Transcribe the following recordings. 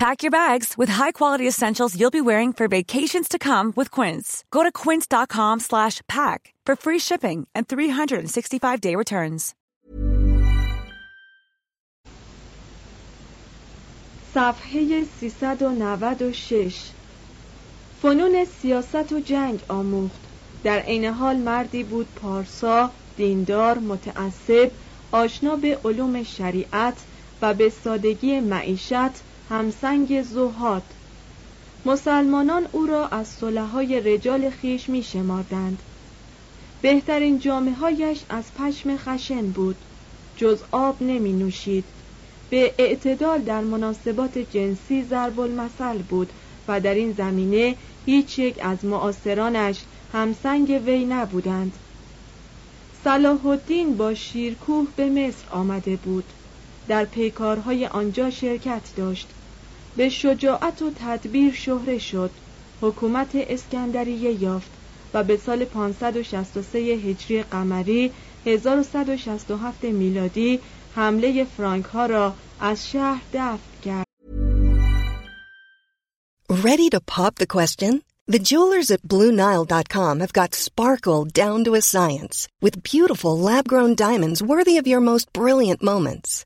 Pack your bags with high-quality essentials you'll be wearing for vacations to come with Quince. Go to quince.com/pack for free shipping and 365-day returns. صفحه 396 فنون سیاست و جنگ آموخت در عین حال مردی بود پارسا دیندار متعصب آشنا به علوم شریعت و به سادگی معیشت همسنگ زهاد. مسلمانان او را از صلحای رجال خیش می شماردند بهترین جامعه هایش از پشم خشن بود. جز آب نمی نوشید. به اعتدال در مناسبات جنسی ضرب المثل بود و در این زمینه هیچ یک از معاصرانش همسنگ وی نبودند. صلاح الدین با شیرکوه به مصر آمده بود. در پیکارهای آنجا شرکت داشت. به شجاعت و تدبیر شهره شد حکومت اسکندریه یافت و به سال 563 هجری قمری 1167 میلادی حمله فرانک ها را از شهر دفع کرد. Ready to pop the question? The jewelers at BlueNile.com have got sparkle down to a science with beautiful lab-grown diamonds worthy of your most brilliant moments.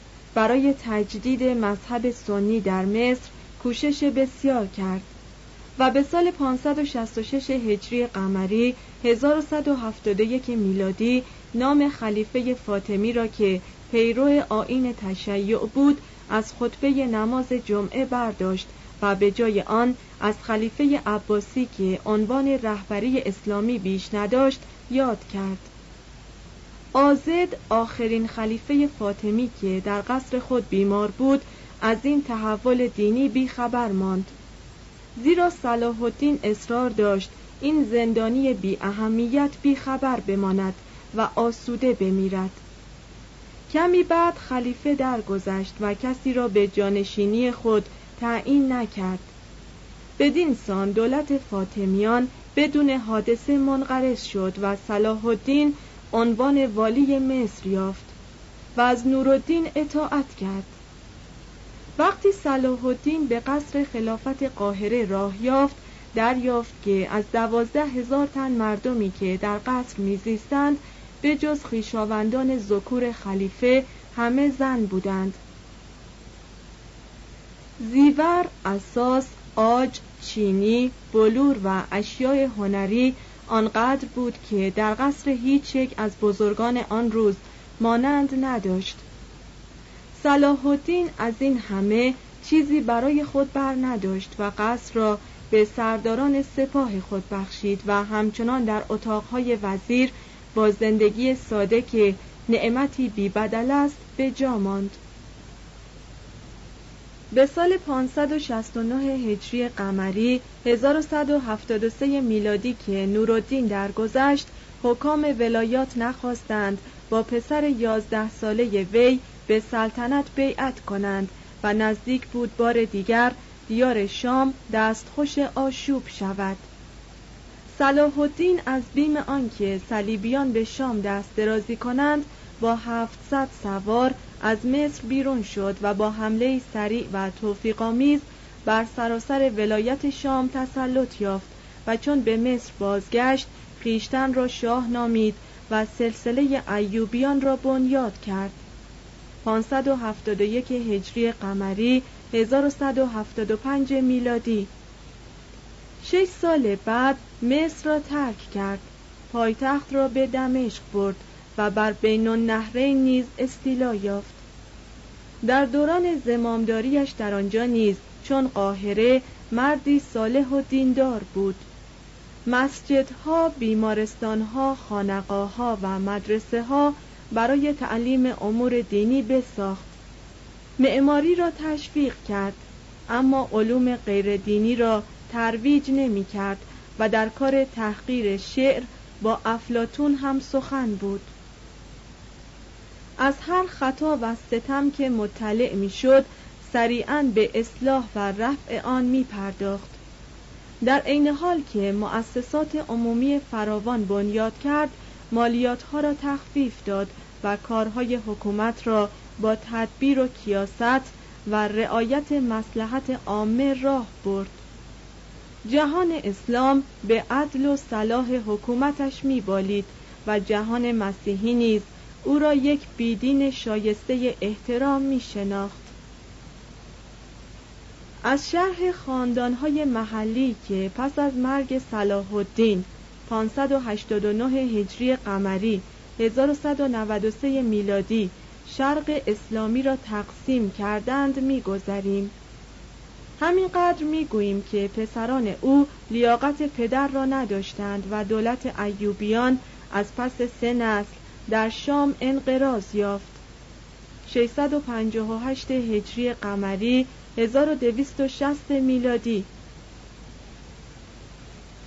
برای تجدید مذهب سنی در مصر کوشش بسیار کرد و به سال 566 هجری قمری 1171 میلادی نام خلیفه فاطمی را که پیرو آین تشیع بود از خطبه نماز جمعه برداشت و به جای آن از خلیفه عباسی که عنوان رهبری اسلامی بیش نداشت یاد کرد. آزد آخرین خلیفه فاطمی که در قصر خود بیمار بود از این تحول دینی بیخبر ماند. زیرا صلاح الدین اصرار داشت این زندانی بی اهمیت بی خبر بماند و آسوده بمیرد. کمی بعد خلیفه درگذشت و کسی را به جانشینی خود تعیین نکرد. بدین سان دولت فاطمیان بدون حادثه منقرض شد و صلاح الدین عنوان والی مصر یافت و از نورالدین اطاعت کرد. وقتی صلاح الدین به قصر خلافت قاهره راه یافت دریافت که از دوازده هزار تن مردمی که در قصر میزیستند به جز خویشاوندان ذکور خلیفه همه زن بودند. زیور، اساس، آج، چینی، بلور و اشیای هنری آنقدر بود که در قصر هیچ یک از بزرگان آن روز مانند نداشت. صلاح الدین از این همه چیزی برای خود بر نداشت و قصر را به سرداران سپاه خود بخشید و همچنان در اتاقهای وزیر با زندگی ساده که نعمتی بی بدل است به جا ماند. به سال 569 هجری قمری 1173 میلادی که نورالدین درگذشت حکام ولایات نخواستند با پسر یازده ساله وی به سلطنت بیعت کنند و نزدیک بود بار دیگر دیار شام دستخوش آشوب شود. صلاح الدین از بیم آنکه صلیبیان به شام دست درازی کنند با 700 سوار از مصر بیرون شد و با حمله سریع و توفیقآمیز بر سراسر ولایت شام تسلط یافت و چون به مصر بازگشت خیشتن را شاه نامید و سلسله ایوبیان را بنیاد کرد. 571 هجری قمری 1175 میلادی. شش سال بعد مصر را ترک کرد. پایتخت را به دمشق برد. و بر بین النهرین نیز استیلا یافت. در دوران زمامداریش در آنجا نیز چون قاهره مردی صالح و دیندار بود. مسجدها، بیمارستانها، خانقاها و مدرسه ها برای تعلیم امور دینی بساخت. معماری را تشویق کرد اما علوم غیر دینی را ترویج نمی کرد و در کار تحقیر شعر با افلاتون هم سخن بود. از هر خطا و ستم که مطلع می‌شد سریعا به اصلاح و رفع آن می پرداخت در عین حال که مؤسسات عمومی فراوان بنیاد کرد مالیات ها را تخفیف داد و کارهای حکومت را با تدبیر و کیاست و رعایت مسلحت عامه راه برد. جهان اسلام به عدل و صلاح حکومتش میبالید و جهان مسیحی نیز او را یک بیدین شایسته احترام می شناخت از شرح خاندانهای محلی که پس از مرگ صلاح الدین 589 هجری قمری 1193 میلادی شرق اسلامی را تقسیم کردند میگذریم. همینقدر می‌گوییم که پسران او لیاقت پدر را نداشتند و دولت ایوبیان از پس سه نسل در شام انقراض یافت. 658 هجری قمری 1260 میلادی.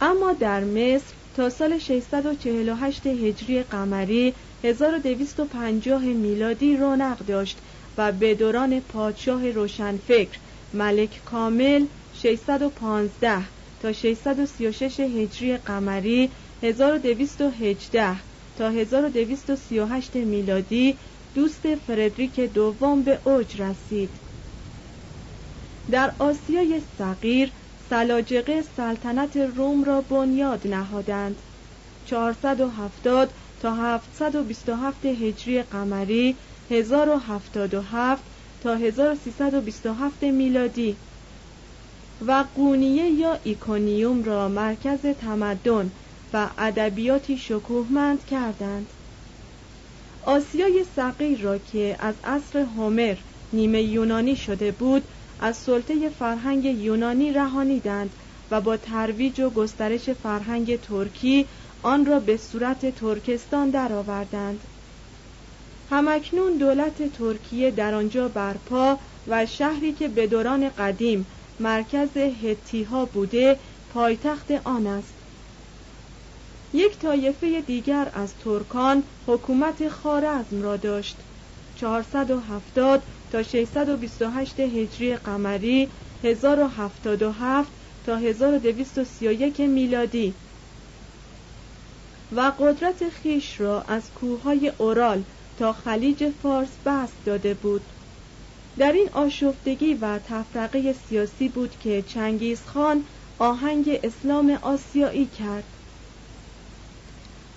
اما در مصر تا سال 648 هجری قمری 1250 میلادی رونق داشت و به دوران پادشاه روشنفکر ملک کامل 615 تا 636 هجری قمری 1218 تا 1238 میلادی دوست فردریک دوم به اوج رسید. در آسیای صغیر سلاجقه سلطنت روم را بنیاد نهادند. 470 تا 727 هجری قمری 1077 تا 1327 میلادی. و قونیه یا ایکونیوم را مرکز تمدن و ادبیاتی شکوهمند کردند آسیای صغیر را که از عصر هومر نیمه یونانی شده بود از سلطه فرهنگ یونانی رهانیدند و با ترویج و گسترش فرهنگ ترکی آن را به صورت ترکستان درآوردند. همکنون دولت ترکیه در آنجا برپا و شهری که به دوران قدیم مرکز هتیها بوده پایتخت آن است یک طایفه دیگر از ترکان حکومت خارزم را داشت. 470 تا 628 هجری قمری 1077 تا 1231 میلادی. و قدرت خیش را از کوههای اورال تا خلیج فارس بست داده بود. در این آشفتگی و تفرقه سیاسی بود که چنگیز خان آهنگ اسلام آسیایی کرد.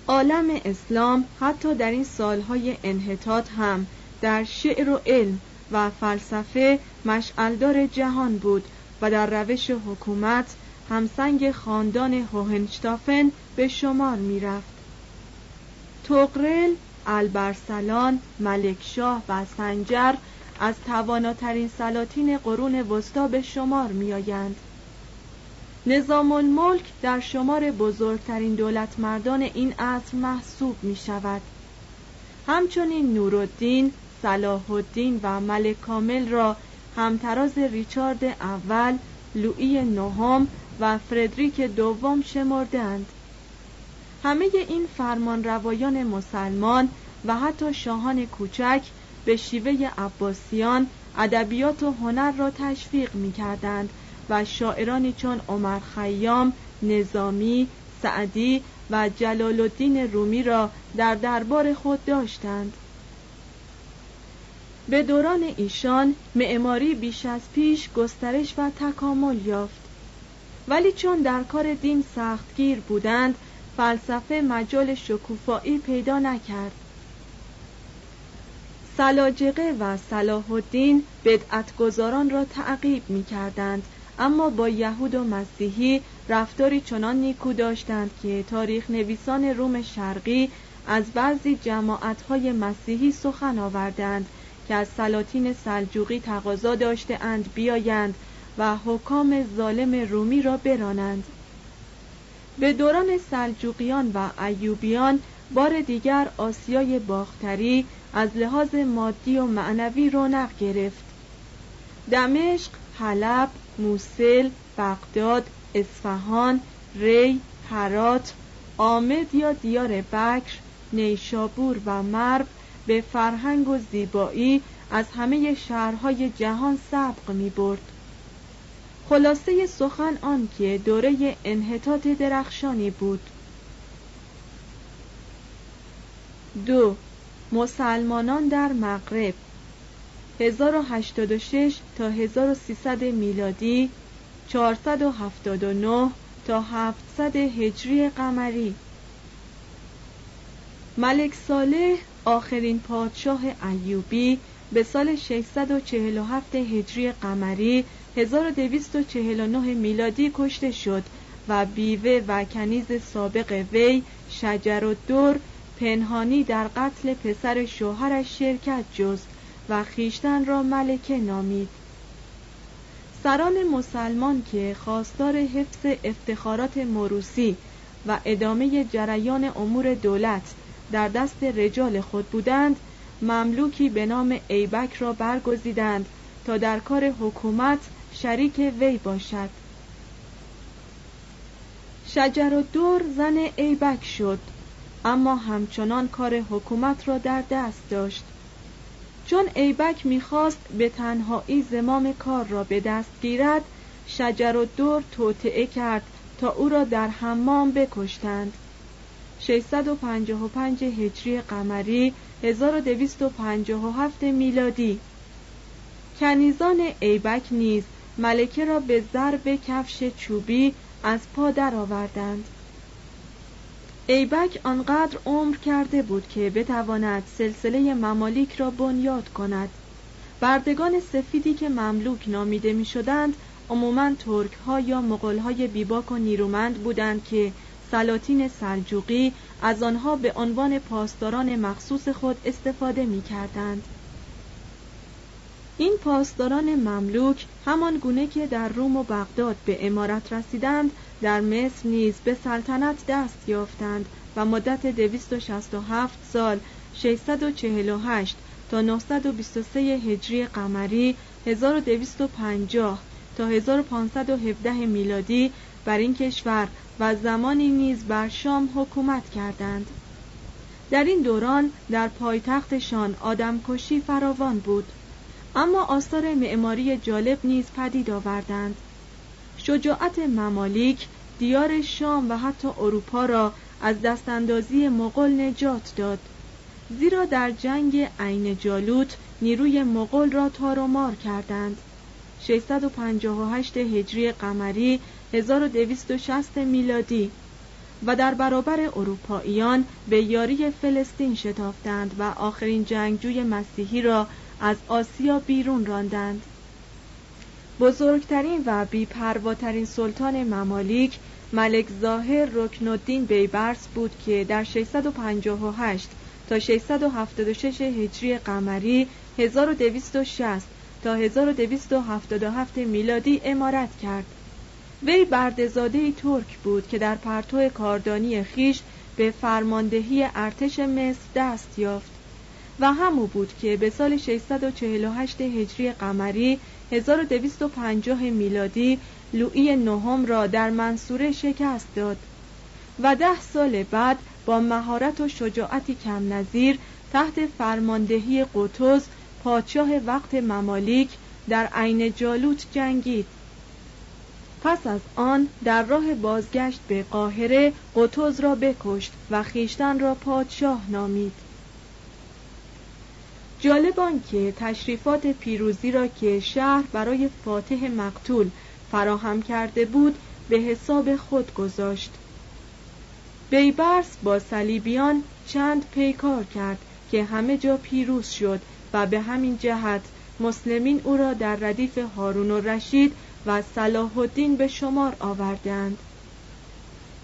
عالم اسلام حتی در این سالهای انحطاط هم در شعر و علم و فلسفه مشعلدار جهان بود و در روش حکومت همسنگ خاندان هوهنشتافن به شمار می رفت. توقرل، البرسلان، ملکشاه و سنجر از تواناترین سلاطین قرون وسطا به شمار می آیند. نظام الملک در شمار بزرگترین دولت مردان این عصر محسوب می شود. همچنین نورالدین، صلاح الدین و ملک کامل را همتراز ریچارد اول، لویی نهم و فردریک دوم شمردند. همه این فرمان روایان مسلمان و حتی شاهان کوچک به شیوه عباسیان ادبیات و هنر را تشویق می کردند و شاعرانی چون عمر خیام، نظامی، سعدی و جلال الدین رومی را در دربار خود داشتند. به دوران ایشان معماری بیش از پیش گسترش و تکامل یافت. ولی چون در کار دین سختگیر بودند فلسفه مجال شکوفایی پیدا نکرد. سلاجقه و صلاح الدین بدعتگذاران را تعقیب می کردند اما با یهود و مسیحی رفتاری چنان نیکو داشتند که تاریخ نویسان روم شرقی از بعضی جماعتهای مسیحی سخن آوردند که از سلاطین سلجوقی تقاضا داشته اند بیایند و حکام ظالم رومی را برانند. به دوران سلجوقیان و ایوبیان بار دیگر آسیای باختری از لحاظ مادی و معنوی رونق گرفت. دمشق، حلب، موسل، بغداد، اصفهان، ری، هرات، آمد یا دیار بکر، نیشابور و مرب به فرهنگ و زیبایی از همه شهرهای جهان سبق می برد. خلاصه سخن آن که دوره انحطاط درخشانی بود دو مسلمانان در مغرب 1086 تا 1300 میلادی 479 تا 700 هجری قمری. ملک صالح آخرین پادشاه ایوبی به سال 647 هجری قمری 1249 میلادی کشته شد و بیوه و کنیز سابق وی شجر و دور پنهانی در قتل پسر شوهرش شرکت جست. و خیشتن را ملکه نامید. سران مسلمان که خواستار حفظ افتخارات مروسی و ادامه جریان امور دولت در دست رجال خود بودند مملوکی به نام ایبک را برگزیدند تا در کار حکومت شریک وی باشد. شجر و دور زن ایبک شد اما همچنان کار حکومت را در دست داشت. چون ایبک می‌خواست به تنهایی زمام کار را به دست گیرد شجر و دور توطعه کرد تا او را در حمام بکشتند. 655 هجری قمری 1257 میلادی. کنیزان ایبک نیز ملکه را به ضرب کفش چوبی از پا درآوردند. ایبک آنقدر عمر کرده بود که بتواند سلسله ممالیک را بنیاد کند بردگان سفیدی که مملوک نامیده می شدند عموما ترک ها یا مغول های بیباک و نیرومند بودند که سلاطین سلجوقی از آنها به عنوان پاسداران مخصوص خود استفاده می کردند. این پاسداران مملوک همان گونه که در روم و بغداد به امارت رسیدند در مصر نیز به سلطنت دست یافتند و مدت 267 سال 648 تا 923 هجری قمری 1250 تا 1517 میلادی بر این کشور و زمانی نیز بر شام حکومت کردند. در این دوران در پایتختشان آدمکشی فراوان بود. اما آثار معماری جالب نیز پدید آوردند. شجاعت ممالیک دیار شام و حتی اروپا را از دستاندازی مغول نجات داد. زیرا در جنگ عین جالوت نیروی مغول را تار و مار کردند. 658 هجری قمری 1260 میلادی و در برابر اروپاییان به یاری فلسطین شتافتند و آخرین جنگجوی مسیحی را از آسیا بیرون راندند. بزرگترین و بیپرواترین سلطان ممالیک ملک ظاهر رکن الدین بیبرس بود که در 658 تا 676 هجری قمری 1260 تا 1277 میلادی امارت کرد. وی بردزاده ترک بود که در پرتو کاردانی خیش به فرماندهی ارتش مصر دست یافت. و همو بود که به سال 648 هجری قمری 1250 میلادی لوئی نهم را در منصوره شکست داد و ده سال بعد با مهارت و شجاعتی کم نظیر تحت فرماندهی قطز پادشاه وقت ممالیک در عین جالوت جنگید. پس از آن در راه بازگشت به قاهره قطز را بکشت و خیشتن را پادشاه نامید. جالب که تشریفات پیروزی را که شهر برای فاتح مقتول فراهم کرده بود به حساب خود گذاشت. بیبرس با صلیبیان چند پیکار کرد که همه جا پیروز شد و به همین جهت مسلمین او را در ردیف هارون و رشید و صلاح الدین به شمار آوردند.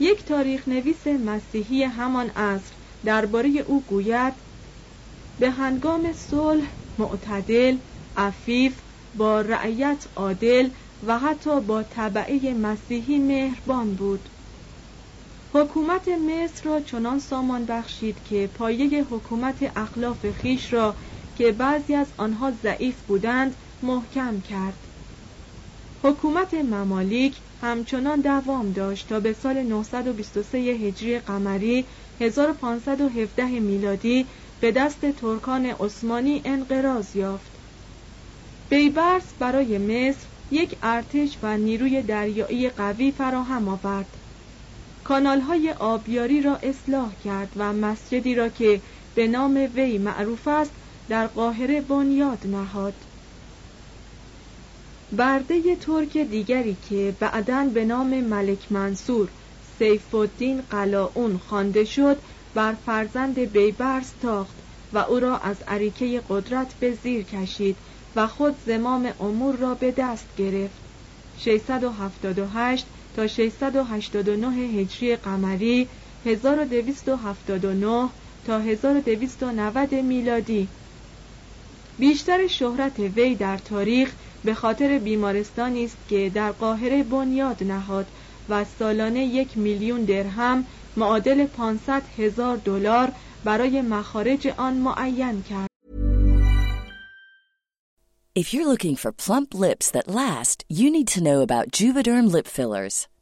یک تاریخ نویس مسیحی همان عصر درباره او گوید به هنگام صلح معتدل عفیف با رعیت عادل و حتی با طبعه مسیحی مهربان بود. حکومت مصر را چنان سامان بخشید که پایه حکومت اخلاف خیش را که بعضی از آنها ضعیف بودند محکم کرد. حکومت ممالیک همچنان دوام داشت تا به سال 923 هجری قمری 1517 میلادی به دست ترکان عثمانی انقراض یافت. بیبرس برای مصر یک ارتش و نیروی دریایی قوی فراهم آورد. کانال های آبیاری را اصلاح کرد و مسجدی را که به نام وی معروف است در قاهره بنیاد نهاد. برده ترک دیگری که بعدا به نام ملک منصور سیف الدین قلاون خوانده شد بر فرزند بیبرس تاخت و او را از عریکه قدرت به زیر کشید و خود زمام امور را به دست گرفت. 678 تا 689 هجری قمری 1279 تا 1290 میلادی. بیشتر شهرت وی در تاریخ به خاطر بیمارستانی است که در قاهره بنیاد نهاد و سالانه یک میلیون درهم معادل 500 هزار دلار برای مخارج آن معین کرد. If you're looking for plump lips that last, you need to know about Juvederm lip fillers.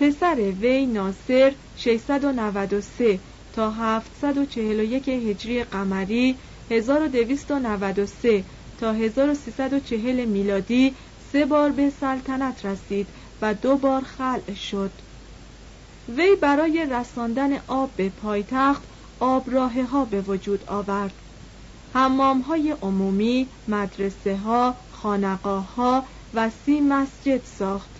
پسر وی ناصر 693 تا 741 هجری قمری 1293 تا 1340 میلادی سه بار به سلطنت رسید و دو بار خلع شد. وی برای رساندن آب به پایتخت آبراه ها به وجود آورد. حمام های عمومی، مدرسه ها، خانقاه ها و سی مسجد ساخت.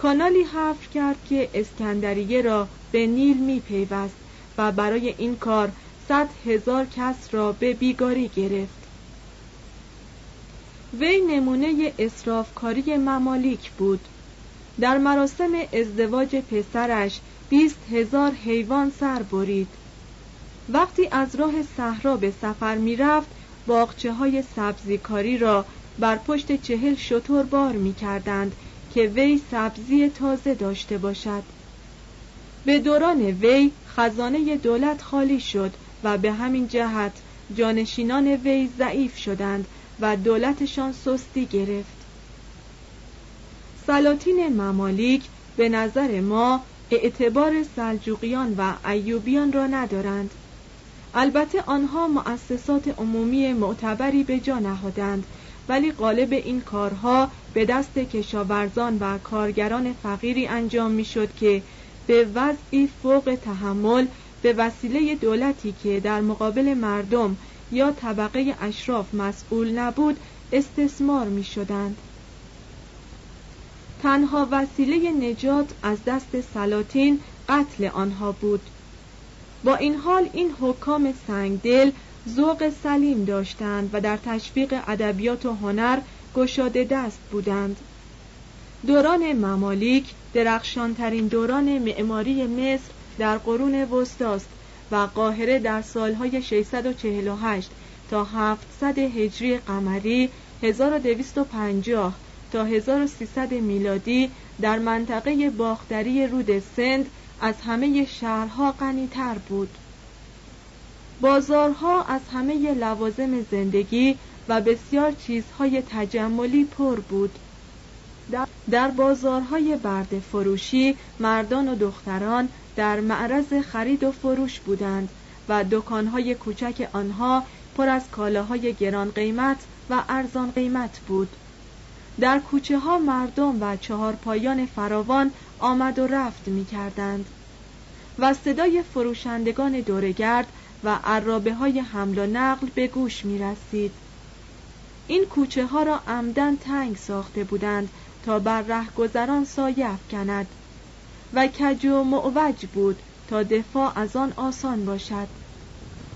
کانالی حفر کرد که اسکندریه را به نیل می پیوست و برای این کار صد هزار کس را به بیگاری گرفت. وی نمونه اصرافکاری ممالیک بود. در مراسم ازدواج پسرش بیست هزار حیوان سر برید. وقتی از راه صحرا به سفر می رفت باغچه های سبزیکاری را بر پشت چهل شطور بار می کردند که وی سبزی تازه داشته باشد. به دوران وی خزانه دولت خالی شد و به همین جهت جانشینان وی ضعیف شدند و دولتشان سستی گرفت. سلاطین ممالیک به نظر ما اعتبار سلجوقیان و ایوبیان را ندارند. البته آنها مؤسسات عمومی معتبری به جا نهادند ولی غالب این کارها به دست کشاورزان و کارگران فقیری انجام می‌شد که به وضعی فوق تحمل به وسیله دولتی که در مقابل مردم یا طبقه اشراف مسئول نبود استثمار می شدند. تنها وسیله نجات از دست سلاطین قتل آنها بود با این حال این حکام سنگدل ذوق سلیم داشتند و در تشویق ادبیات و هنر گشاده دست بودند. دوران ممالیک درخشانترین دوران معماری مصر در قرون وسطاست و قاهره در سالهای 648 تا 700 هجری قمری 1250 تا 1300 میلادی در منطقه باختری رود سند از همه شهرها غنیتر بود. بازارها از همه لوازم زندگی و بسیار چیزهای تجملی پر بود. در بازارهای برد فروشی مردان و دختران در معرض خرید و فروش بودند و دکانهای کوچک آنها پر از کالاهای گران قیمت و ارزان قیمت بود. در کوچه ها مردم و چهار پایان فراوان آمد و رفت می کردند و صدای فروشندگان دورگرد و عرابه های حمل و نقل به گوش می رسید. این کوچه ها را عمدن تنگ ساخته بودند تا بر رهگذران سایه افکند و کج و معوج بود تا دفاع از آن آسان باشد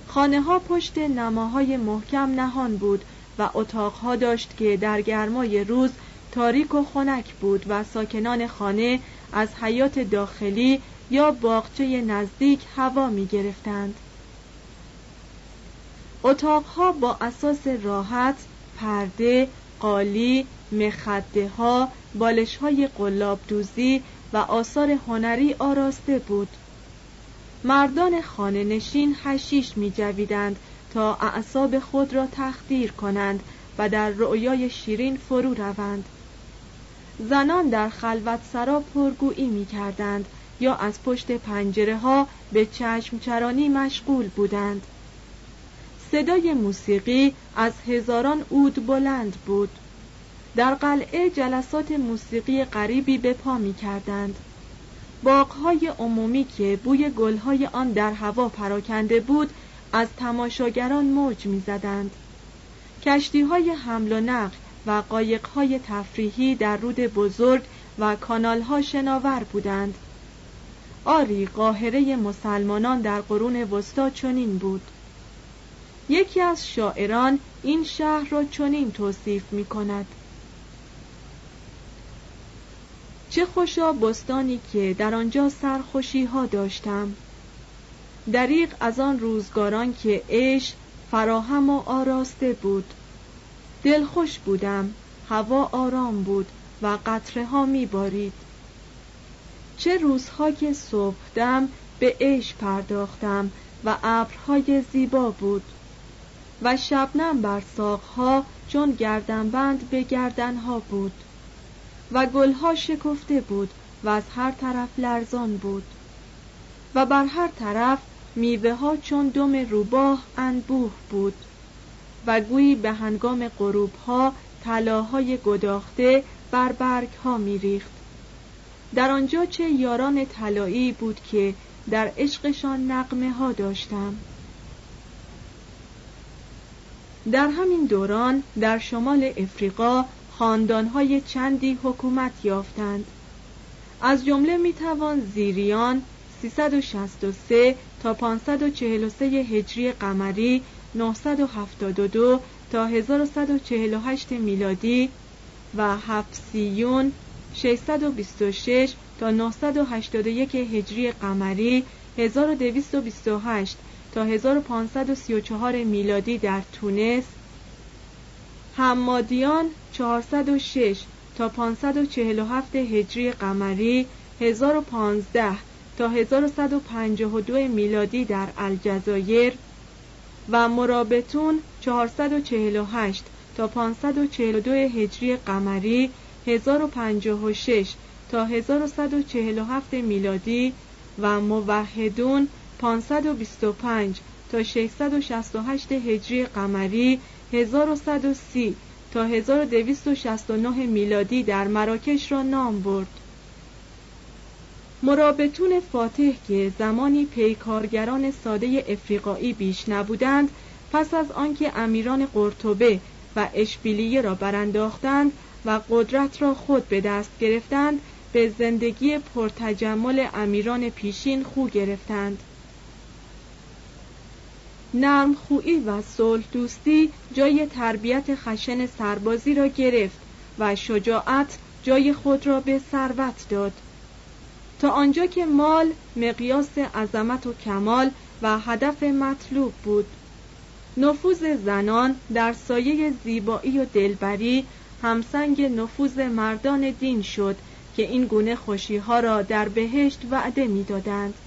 خانه ها پشت نماهای محکم نهان بود و اتاقها داشت که در گرمای روز تاریک و خنک بود و ساکنان خانه از حیات داخلی یا باغچه نزدیک هوا می گرفتند اتاقها با اساس راحت پرده قالی مخده ها بالش های قلاب دوزی و آثار هنری آراسته بود. مردان خانه نشین حشیش می جویدند تا اعصاب خود را تخدیر کنند و در رؤیای شیرین فرو روند. زنان در خلوت سرا پرگویی می کردند یا از پشت پنجره ها به چشم چرانی مشغول بودند. صدای موسیقی از هزاران اود بلند بود. در قلعه جلسات موسیقی غریبی به پا می کردند. باغهای عمومی که بوی گلهای آن در هوا پراکنده بود از تماشاگران موج می زدند. کشتی های حمل و نقل و قایق های تفریحی در رود بزرگ و کانال ها شناور بودند. آری قاهره مسلمانان در قرون وسطا چنین بود. یکی از شاعران این شهر را چنین توصیف می کند چه خوشا بستانی که در آنجا سرخوشی ها داشتم. دریق از آن روزگاران که عیش فراهم و آراسته بود. دلخوش بودم هوا آرام بود و قطره ها می بارید چه روزها که صبح دم به عیش پرداختم و ابرهای زیبا بود. و شبنم بر ساقها چون گردنبند به گردنها بود. و گلها شکفته بود و از هر طرف لرزان بود. و بر هر طرف میوه ها چون دم روباه انبوه بود. و گویی به هنگام غروب ها طلاهای گداخته بر برگ ها میریخت. در آنجا چه یاران طلایی بود که در عشقشان نقمه ها داشتم. در همین دوران در شمال افریقا خاندانهای چندی حکومت یافتند. از جمله می‌توان زیریان 363 تا 543 هجری قمری 972 تا 1148 میلادی و هفسیون 626 تا 981 هجری قمری 1228 تا 1534 میلادی در تونس. حمادیان 406 تا 547 هجری قمری 1015 تا 1152 میلادی در الجزایر و مرابطون 448 تا 542 هجری قمری 1056 تا 1147 میلادی و موحدون 525 تا 668 هجری قمری 1130 تا 1269 میلادی در مراکش را نام برد. مرابطون فاتح که زمانی پیکارگران ساده افریقایی بیش نبودند پس از آنکه امیران قرطبه و اشبیلیه را برانداختند و قدرت را خود به دست گرفتند به زندگی پرتجمل امیران پیشین خو گرفتند. نرم خویی و صلح دوستی جای تربیت خشن سربازی را گرفت و شجاعت جای خود را به ثروت داد. تا آنجا که مال مقیاس عظمت و کمال و هدف مطلوب بود. نفوذ زنان در سایه زیبایی و دلبری همسنگ نفوذ مردان دین شد که این گونه خوشیها را در بهشت وعده می‌دادند.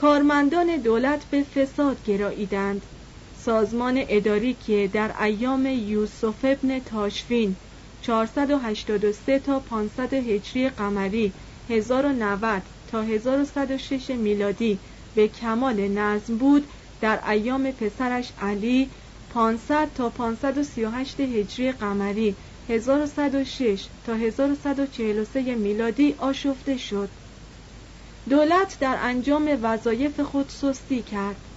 کارمندان دولت به فساد گراییدند. سازمان اداری که در ایام یوسف ابن تاشفین 483 تا 500 هجری قمری 1090 تا 1106 میلادی به کمال نظم بود در ایام پسرش علی 500 تا 538 هجری قمری 1106 تا 1143 میلادی آشفته شد. دولت در انجام وظایف خود سستی کرد.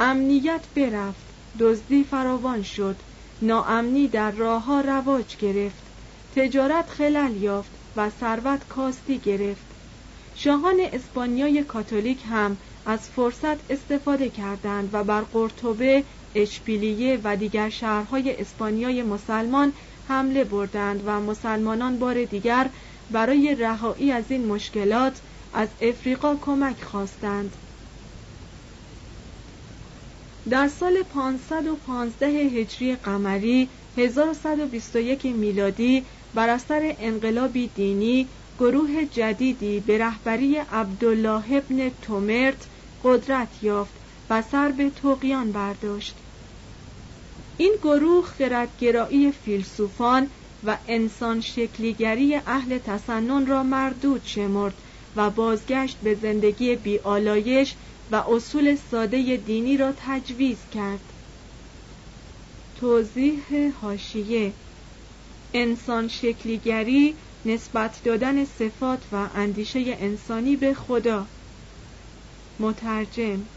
امنیت برفت. دزدی فراوان شد. ناامنی در راهها رواج گرفت. تجارت خلل یافت و ثروت کاستی گرفت. شاهان اسپانیای کاتولیک هم از فرصت استفاده کردند و بر قرطبه اشپیلیه و دیگر شهرهای اسپانیای مسلمان حمله بردند و مسلمانان بار دیگر برای رهایی از این مشکلات از افریقا کمک خواستند. در سال 515 هجری قمری 1121 میلادی بر اثر انقلابی دینی گروه جدیدی به رهبری عبدالله ابن تومرت قدرت یافت و سر به توقیان برداشت. این گروه خردگرایی فیلسوفان و انسان شکلیگری اهل تسنن را مردود شمرد و بازگشت به زندگی بیالایش و اصول ساده دینی را تجویز کرد. توضیح هاشیه انسان شکلیگری نسبت دادن صفات و اندیشه انسانی به خدا. مترجم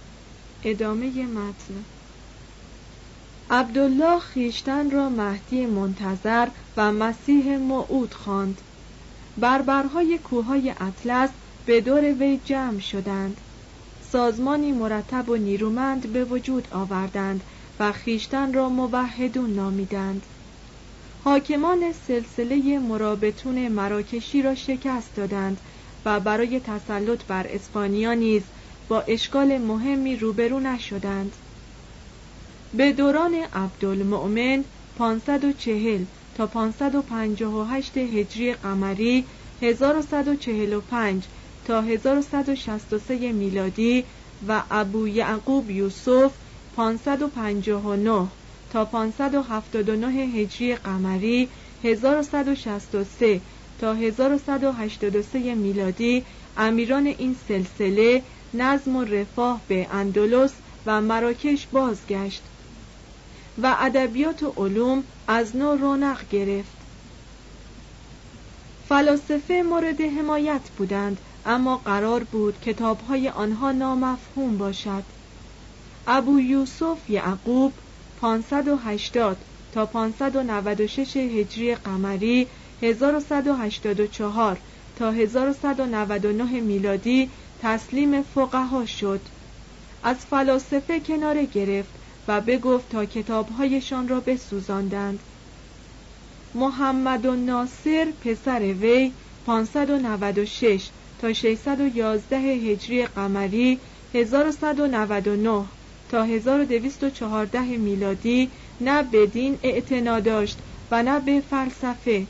ادامه متن. عبدالله خیشتن را مهدی منتظر و مسیح موعود خواند. بربرهای کوههای اطلس به دور وی جمع شدند. سازمانی مرتب و نیرومند به وجود آوردند و خیشتن را موحدون نامیدند. حاکمان سلسله مرابطون مراکشی را شکست دادند و برای تسلط بر اسپانیا نیز با اشکال مهمی روبرو نشدند. به دوران عبدالمؤمن 540 تا 558 هجری قمری 1145 تا 1163 میلادی و ابو یعقوب یوسف 559 تا 579 هجری قمری 1163 تا 1183 میلادی امیران این سلسله نظم و رفاه به اندلس و مراکش بازگشت و ادبیات و علوم از نو رونق گرفت. فلاسفه مورد حمایت بودند اما قرار بود کتابهای آنها نامفهوم باشد. ابو یوسف یعقوب 580 تا 596 هجری قمری 1184 تا 1199 میلادی تسلیم فقها شد. از فلاسفه کناره گرفت و بگفت تا کتابهایشان را بسوزاندند. محمد و ناصر پسر وی 596 تا 611 هجری قمری 1199 تا 1214 میلادی نه به دین اعتنا داشت و نه به فلسفه.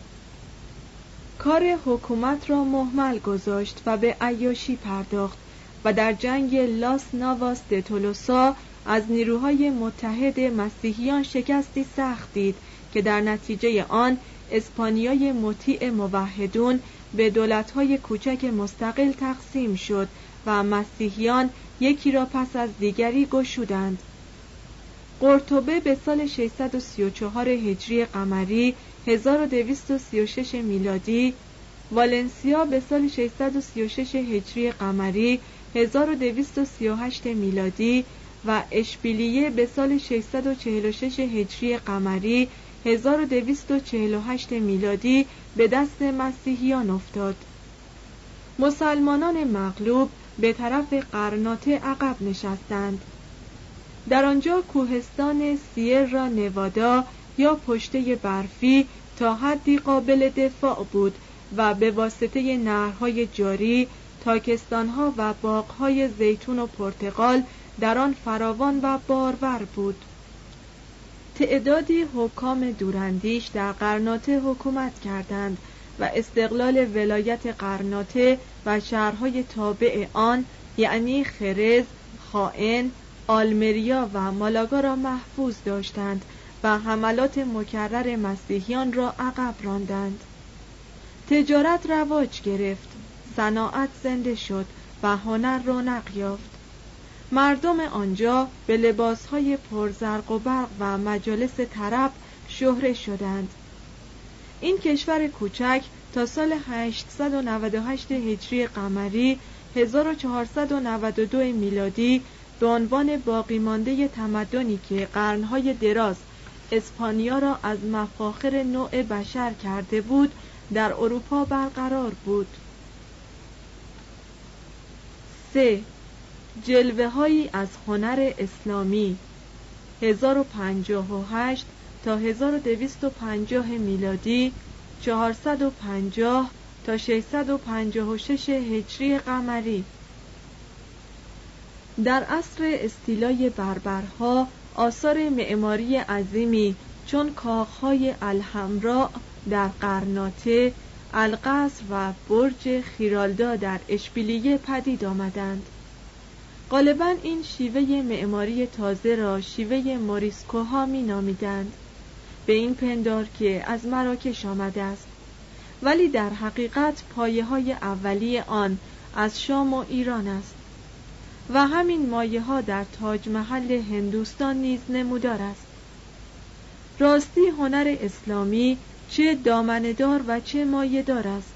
کار حکومت را محمل گذاشت و به عیاشی پرداخت و در جنگ لاس ناواس د تولوسا از نیروهای متحد مسیحیان شکستی سخت دید که در نتیجه آن اسپانیای مطیع موحدون به دولتهای کوچک مستقل تقسیم شد و مسیحیان یکی را پس از دیگری گشودند. قرطبه به سال 634 هجری قمری 1236 میلادی والنسیا به سال 636 هجری قمری 1238 میلادی و اشبیلیه به سال 646 هجری قمری 1248 میلادی به دست مسیحیان افتاد. مسلمانان مغلوب به طرف قرناطه عقب نشستند. در آنجا کوهستان سیر را نوادا یا پشته برفی تا حدی قابل دفاع بود و به واسطه نهرهای جاری تاکستانها و باغهای زیتون و پرتقال در آن فراوان و بارور بود. تعدادی حکام دوراندیش در قرناطه حکومت کردند و استقلال ولایت قرناطه و شهرهای تابع آن یعنی خرز، خائن، آلمریا و مالاگا را محفوظ داشتند و حملات مکرر مسیحیان را عقب راندند. تجارت رواج گرفت صناعت زنده شد و هنر رونق یافت. مردم آنجا به لباسهای پرزرق و برق و مجالس طرب شهره شدند این کشور کوچک تا سال 898 هجری قمری 1492 میلادی به عنوان باقی مانده تمدنی که قرنهای دراز اسپانیا را از مفاخر نوع بشر کرده بود در اروپا برقرار بود 3. جلوه هایی از هنر اسلامی. 1058 تا 1250 میلادی 450 تا 656 هجری قمری. در عصر استیلای بربرها آثار معماری عظیمی چون کاخهای الحمراء در قرناطه القصر و برج خیرالدا در اشبیلیه پدید آمدند. غالبا این شیوه معماری تازه را شیوه موریسکوها می نامیدند به این پندار که از مراکش آمده است. ولی در حقیقت پایه های اولی آن از شام و ایران است. و همین مایه ها در تاج محل هندوستان نیز نمودار است. راستی هنر اسلامی چه دامندار و چه مایه دار است.